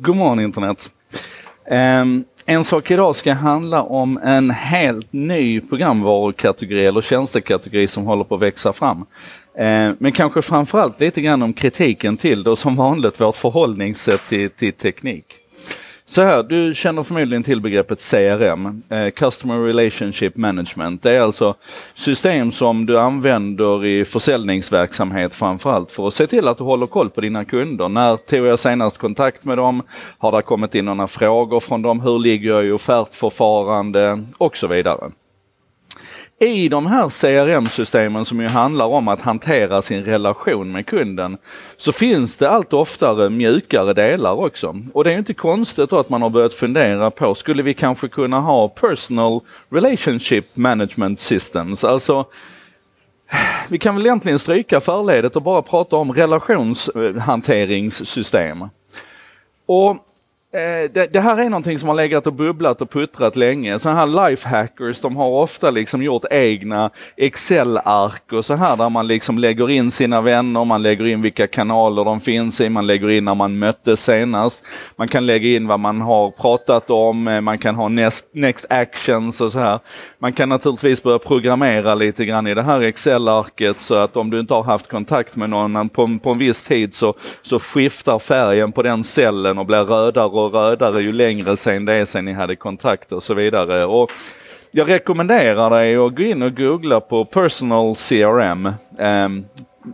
God morgon internet. Um, en sak idag ska handla om en helt ny programvarukategori eller tjänstekategori som håller på att växa fram. Uh, men kanske framförallt lite grann om kritiken till det och som vanligt vårt förhållningssätt till, till teknik. Så här, du känner förmodligen till begreppet CRM, eh, Customer Relationship Management. Det är alltså system som du använder i försäljningsverksamhet framförallt för att se till att du håller koll på dina kunder. När tog jag senast kontakt med dem? Har det kommit in några frågor från dem? Hur ligger jag i offertförfarande? Och så vidare. I de här CRM-systemen som ju handlar om att hantera sin relation med kunden så finns det allt oftare mjukare delar också. Och det är inte konstigt att man har börjat fundera på, skulle vi kanske kunna ha personal relationship management systems? Alltså vi kan väl egentligen stryka förledet och bara prata om relationshanteringssystem. Och Eh, det, det, här är någonting som har legat och bubblat och puttrat länge. Sådana här lifehackers, de har ofta liksom gjort egna Excel-ark och så här där man liksom lägger in sina vänner, man lägger in vilka kanaler de finns i, man lägger in när man möttes senast. Man kan lägga in vad man har pratat om, eh, man kan ha next, next actions och så här. Man kan naturligtvis börja programmera lite grann i det här Excel-arket så att om du inte har haft kontakt med någon på, på en viss tid så, så skiftar färgen på den cellen och blir rödare och rödare ju längre sen det är sen ni hade kontakt och så vidare. Och jag rekommenderar dig att gå in och googla på personal CRM. Um, ehm,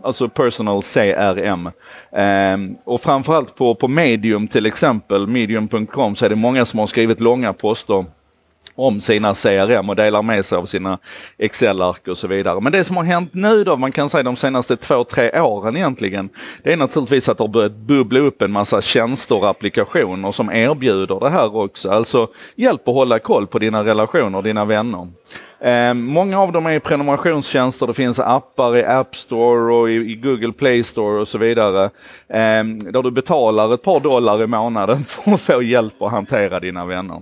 alltså personal CRM. Um, ehm, och framförallt på, på medium till exempel, medium.com, så är det många som har skrivit långa poster om sina CRM och delar med sig av sina Excel-ark och så vidare. Men det som har hänt nu då, man kan säga de senaste två, tre åren egentligen, det är naturligtvis att det har börjat bubbla upp en massa tjänster och applikationer som erbjuder det här också. Alltså hjälp att hålla koll på dina relationer och dina vänner. Eh, många av dem är prenumerationstjänster, det finns appar i App Store och i, i Google Play Store och så vidare. Eh, där du betalar ett par dollar i månaden för att få hjälp att hantera dina vänner.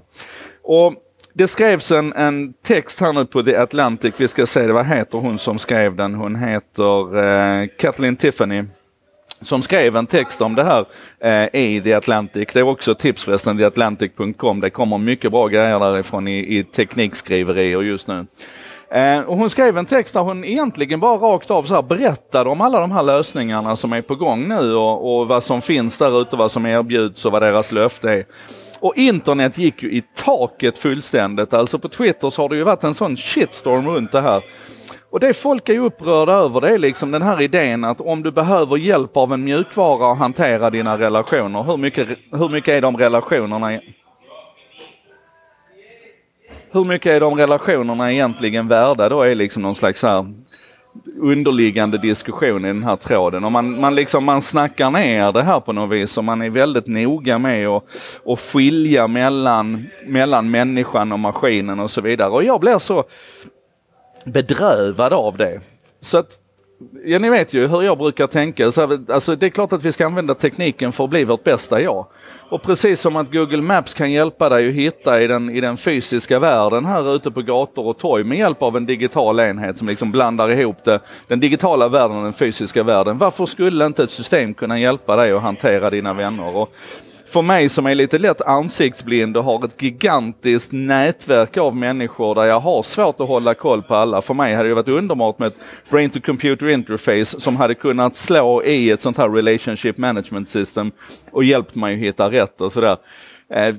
Och det skrevs en, en text här nu på The Atlantic. Vi ska se, vad heter hon som skrev den? Hon heter eh, Kathleen Tiffany som skrev en text om det här eh, i The Atlantic. Det är också tips förresten, theatlantic.com. Det kommer mycket bra grejer därifrån i, i teknikskriverier just nu. Eh, och hon skrev en text där hon egentligen bara rakt av så här berättade om alla de här lösningarna som är på gång nu och, och vad som finns där ute, vad som erbjuds och vad deras löfte är. Och internet gick ju i taket fullständigt. Alltså på Twitter så har det ju varit en sån shitstorm runt det här. Och det folk är upprörda över det är liksom den här idén att om du behöver hjälp av en mjukvara att hantera dina relationer, hur mycket, hur mycket är de relationerna hur mycket är de relationerna egentligen värda då är liksom någon slags här underliggande diskussion i den här tråden. Och man, man, liksom, man snackar ner det här på något vis och man är väldigt noga med att, att skilja mellan, mellan människan och maskinen och så vidare. Och jag blir så bedrövad av det. Så att Ja, ni vet ju hur jag brukar tänka. Så alltså, det är klart att vi ska använda tekniken för att bli vårt bästa jag. Och precis som att Google Maps kan hjälpa dig att hitta i den, i den fysiska världen här ute på gator och torg med hjälp av en digital enhet som liksom blandar ihop det, den digitala världen och den fysiska världen. Varför skulle inte ett system kunna hjälpa dig att hantera dina vänner? Och för mig som är lite lätt ansiktsblind och har ett gigantiskt nätverk av människor där jag har svårt att hålla koll på alla. För mig hade det varit underbart med ett brain to computer interface som hade kunnat slå i ett sånt här relationship management system och hjälpt mig att hitta rätt och sådär. Eh,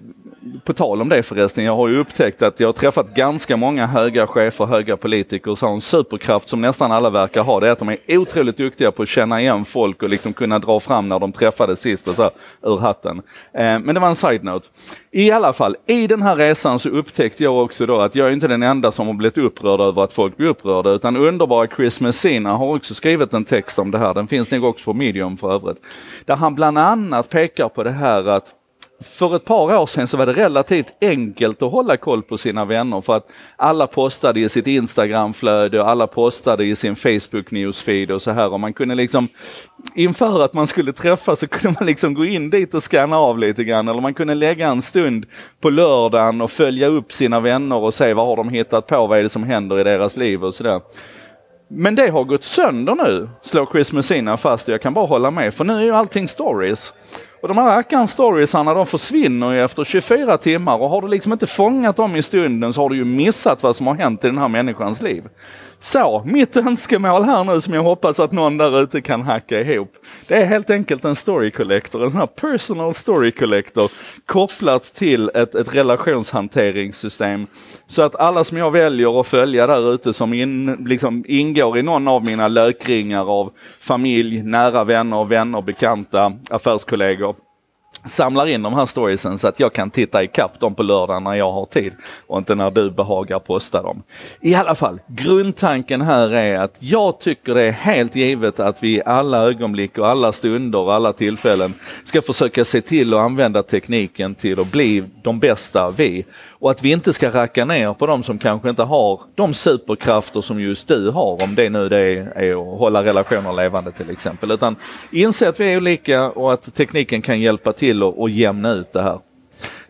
på tal om det förresten, jag har ju upptäckt att jag har träffat ganska många höga chefer, höga politiker som har en superkraft som nästan alla verkar ha. Det är att de är otroligt duktiga på att känna igen folk och liksom kunna dra fram när de träffades sist och så här, ur hatten. Eh, men det var en side-note. I alla fall, i den här resan så upptäckte jag också då att jag är inte den enda som har blivit upprörd över att folk blir upprörda, utan underbara Chris Messina har också skrivit en text om det här. Den finns nog också på medium för övrigt. Där han bland annat pekar på det här att för ett par år sedan så var det relativt enkelt att hålla koll på sina vänner för att alla postade i sitt Instagramflöde och alla postade i sin Facebook newsfeed och så här och man kunde liksom inför att man skulle träffas så kunde man liksom gå in dit och scanna av lite grann eller man kunde lägga en stund på lördagen och följa upp sina vänner och se vad har de hittat på, vad är det som händer i deras liv och sådär. Men det har gått sönder nu, slår Chris Messina fast och jag kan bara hålla med för nu är ju allting stories. Och de här rackarns storiesarna de försvinner ju efter 24 timmar och har du liksom inte fångat dem i stunden så har du ju missat vad som har hänt i den här människans liv. Så, mitt önskemål här nu som jag hoppas att någon där ute kan hacka ihop. Det är helt enkelt en story collector, en sån här personal story collector kopplat till ett, ett relationshanteringssystem. Så att alla som jag väljer att följa där ute som in, liksom ingår i någon av mina lökringar av familj, nära vänner, vänner, bekanta, affärskollegor samlar in de här storiesen så att jag kan titta ikapp dem på lördag när jag har tid och inte när du behagar posta dem. I alla fall, grundtanken här är att jag tycker det är helt givet att vi i alla ögonblick och alla stunder och alla tillfällen ska försöka se till att använda tekniken till att bli de bästa vi. Och att vi inte ska racka ner på de som kanske inte har de superkrafter som just du har, om det nu det är att hålla relationer levande till exempel. Utan inse att vi är olika och att tekniken kan hjälpa till till att jämna ut det här.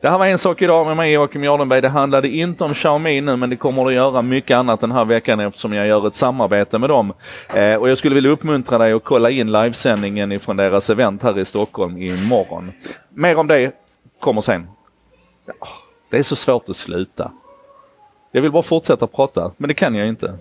Det här var en sak idag med mig Joakim Jardenberg. Det handlade inte om Xiaomi nu men det kommer att göra mycket annat den här veckan eftersom jag gör ett samarbete med dem. Eh, och jag skulle vilja uppmuntra dig att kolla in livesändningen ifrån deras event här i Stockholm imorgon. Mer om det kommer sen. Det är så svårt att sluta. Jag vill bara fortsätta prata men det kan jag inte.